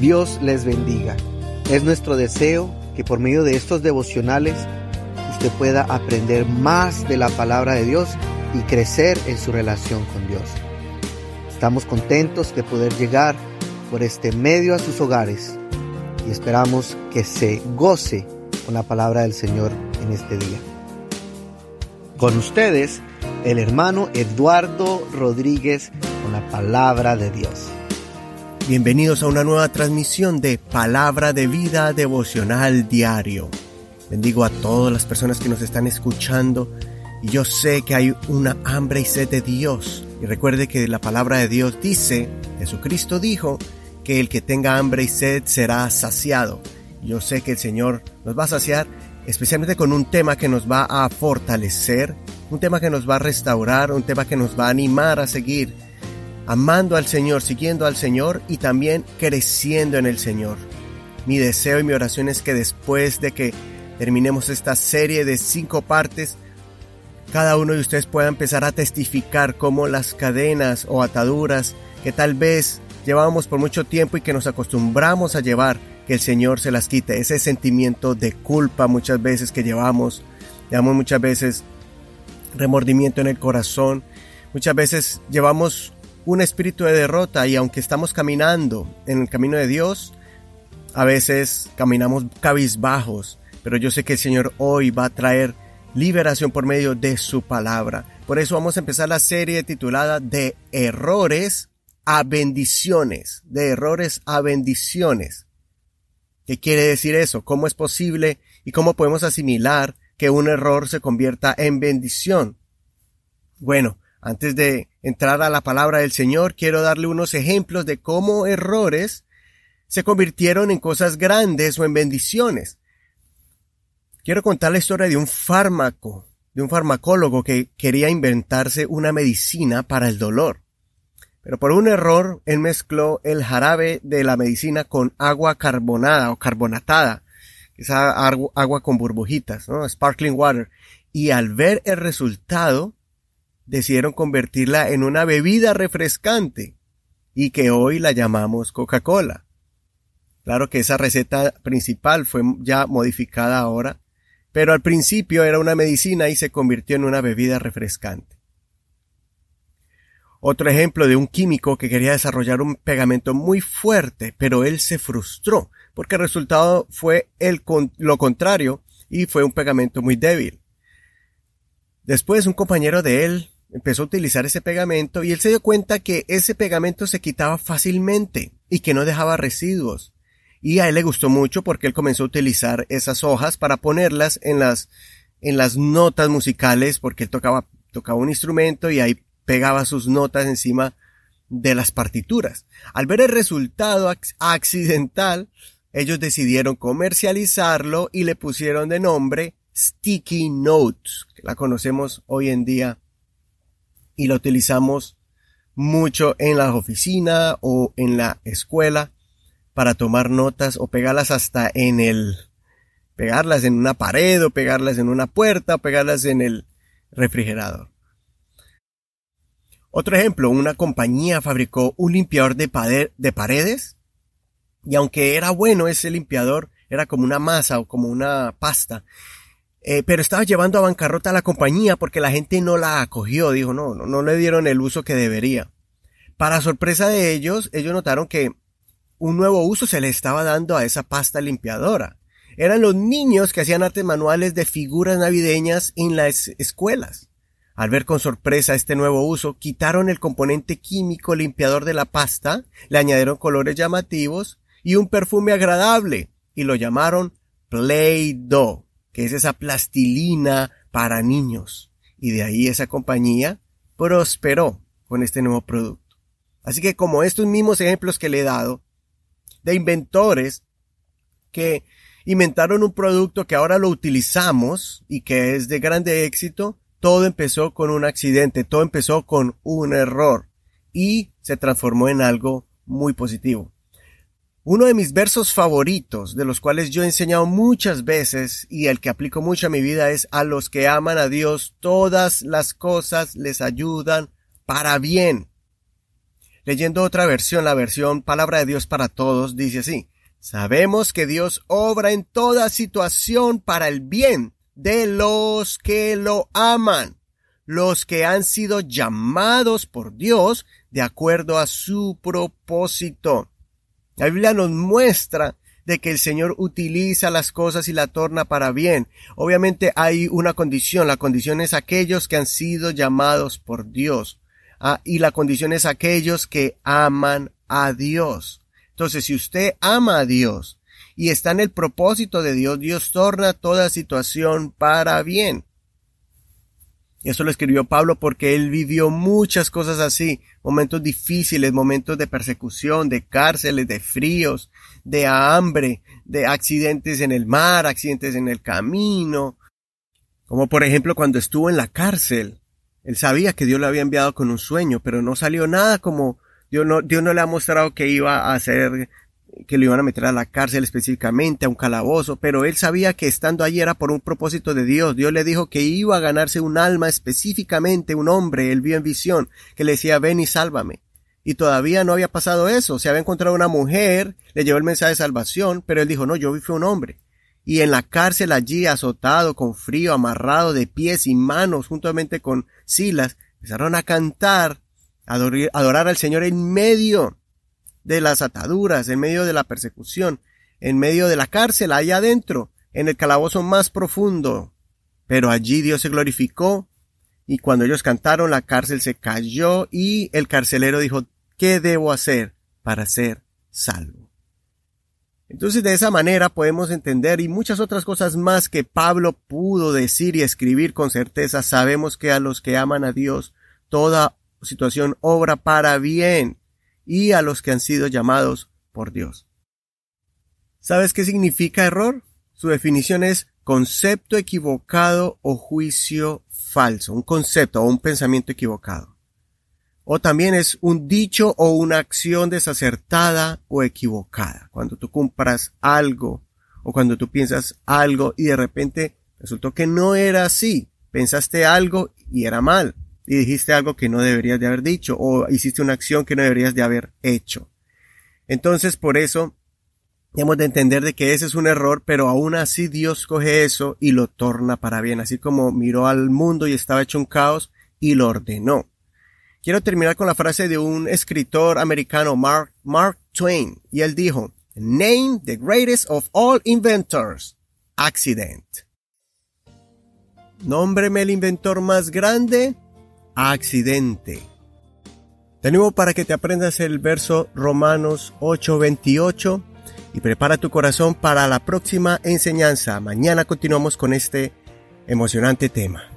Dios les bendiga. Es nuestro deseo que por medio de estos devocionales usted pueda aprender más de la palabra de Dios y crecer en su relación con Dios. Estamos contentos de poder llegar por este medio a sus hogares y esperamos que se goce con la palabra del Señor en este día. Con ustedes, el hermano Eduardo Rodríguez con la palabra de Dios. Bienvenidos a una nueva transmisión de Palabra de Vida Devocional Diario. Bendigo a todas las personas que nos están escuchando y yo sé que hay una hambre y sed de Dios. Y recuerde que la palabra de Dios dice, Jesucristo dijo, que el que tenga hambre y sed será saciado. Yo sé que el Señor nos va a saciar especialmente con un tema que nos va a fortalecer, un tema que nos va a restaurar, un tema que nos va a animar a seguir amando al Señor, siguiendo al Señor y también creciendo en el Señor. Mi deseo y mi oración es que después de que terminemos esta serie de cinco partes, cada uno de ustedes pueda empezar a testificar cómo las cadenas o ataduras que tal vez llevábamos por mucho tiempo y que nos acostumbramos a llevar, que el Señor se las quite. Ese sentimiento de culpa muchas veces que llevamos, llevamos muchas veces remordimiento en el corazón, muchas veces llevamos un espíritu de derrota y aunque estamos caminando en el camino de Dios, a veces caminamos cabizbajos, pero yo sé que el Señor hoy va a traer liberación por medio de su palabra. Por eso vamos a empezar la serie titulada De errores a bendiciones, de errores a bendiciones. ¿Qué quiere decir eso? ¿Cómo es posible y cómo podemos asimilar que un error se convierta en bendición? Bueno, antes de entrar a la palabra del Señor, quiero darle unos ejemplos de cómo errores se convirtieron en cosas grandes o en bendiciones. Quiero contar la historia de un fármaco, de un farmacólogo que quería inventarse una medicina para el dolor. Pero por un error, él mezcló el jarabe de la medicina con agua carbonada o carbonatada, esa agua con burbujitas, ¿no? Sparkling water. Y al ver el resultado, decidieron convertirla en una bebida refrescante y que hoy la llamamos Coca-Cola. Claro que esa receta principal fue ya modificada ahora, pero al principio era una medicina y se convirtió en una bebida refrescante. Otro ejemplo de un químico que quería desarrollar un pegamento muy fuerte, pero él se frustró, porque el resultado fue el lo contrario y fue un pegamento muy débil. Después un compañero de él empezó a utilizar ese pegamento y él se dio cuenta que ese pegamento se quitaba fácilmente y que no dejaba residuos. Y a él le gustó mucho porque él comenzó a utilizar esas hojas para ponerlas en las, en las notas musicales porque él tocaba, tocaba un instrumento y ahí pegaba sus notas encima de las partituras. Al ver el resultado accidental, ellos decidieron comercializarlo y le pusieron de nombre Sticky Notes, que la conocemos hoy en día y la utilizamos mucho en la oficina o en la escuela para tomar notas o pegarlas hasta en el pegarlas en una pared o pegarlas en una puerta o pegarlas en el refrigerador. Otro ejemplo, una compañía fabricó un limpiador de, de paredes y aunque era bueno ese limpiador, era como una masa o como una pasta eh, pero estaba llevando a bancarrota a la compañía porque la gente no la acogió, dijo, no, no, no le dieron el uso que debería. Para sorpresa de ellos, ellos notaron que un nuevo uso se le estaba dando a esa pasta limpiadora. Eran los niños que hacían artes manuales de figuras navideñas en las escuelas. Al ver con sorpresa este nuevo uso, quitaron el componente químico limpiador de la pasta, le añadieron colores llamativos y un perfume agradable, y lo llamaron Play-Doh que es esa plastilina para niños. Y de ahí esa compañía prosperó con este nuevo producto. Así que como estos mismos ejemplos que le he dado, de inventores que inventaron un producto que ahora lo utilizamos y que es de grande éxito, todo empezó con un accidente, todo empezó con un error y se transformó en algo muy positivo. Uno de mis versos favoritos, de los cuales yo he enseñado muchas veces y el que aplico mucho a mi vida es a los que aman a Dios, todas las cosas les ayudan para bien. Leyendo otra versión, la versión Palabra de Dios para Todos, dice así, Sabemos que Dios obra en toda situación para el bien de los que lo aman, los que han sido llamados por Dios de acuerdo a su propósito. La Biblia nos muestra de que el Señor utiliza las cosas y la torna para bien. Obviamente hay una condición, la condición es aquellos que han sido llamados por Dios. Ah, y la condición es aquellos que aman a Dios. Entonces, si usted ama a Dios y está en el propósito de Dios, Dios torna toda situación para bien. Eso lo escribió Pablo porque él vivió muchas cosas así, momentos difíciles, momentos de persecución, de cárceles, de fríos, de hambre, de accidentes en el mar, accidentes en el camino. Como por ejemplo cuando estuvo en la cárcel. Él sabía que Dios lo había enviado con un sueño, pero no salió nada como Dios no, Dios no le ha mostrado que iba a hacer que lo iban a meter a la cárcel específicamente, a un calabozo, pero él sabía que estando allí era por un propósito de Dios. Dios le dijo que iba a ganarse un alma específicamente, un hombre, él vio en visión, que le decía, ven y sálvame. Y todavía no había pasado eso. Se había encontrado una mujer, le llevó el mensaje de salvación, pero él dijo, no, yo fue un hombre. Y en la cárcel allí, azotado, con frío, amarrado de pies y manos, juntamente con Silas, empezaron a cantar, a adorar al Señor en medio de las ataduras, en medio de la persecución, en medio de la cárcel, allá adentro, en el calabozo más profundo. Pero allí Dios se glorificó y cuando ellos cantaron la cárcel se cayó y el carcelero dijo, ¿qué debo hacer para ser salvo? Entonces de esa manera podemos entender y muchas otras cosas más que Pablo pudo decir y escribir con certeza. Sabemos que a los que aman a Dios toda situación obra para bien y a los que han sido llamados por Dios. ¿Sabes qué significa error? Su definición es concepto equivocado o juicio falso, un concepto o un pensamiento equivocado. O también es un dicho o una acción desacertada o equivocada. Cuando tú compras algo o cuando tú piensas algo y de repente resultó que no era así. Pensaste algo y era mal y dijiste algo que no deberías de haber dicho o hiciste una acción que no deberías de haber hecho. Entonces, por eso, hemos de entender de que ese es un error, pero aún así Dios coge eso y lo torna para bien, así como miró al mundo y estaba hecho un caos y lo ordenó. Quiero terminar con la frase de un escritor americano, Mark, Mark Twain, y él dijo, Name the greatest of all inventors, accident. Nómbreme el inventor más grande, accidente. Tenemos para que te aprendas el verso Romanos 8:28 y prepara tu corazón para la próxima enseñanza. Mañana continuamos con este emocionante tema.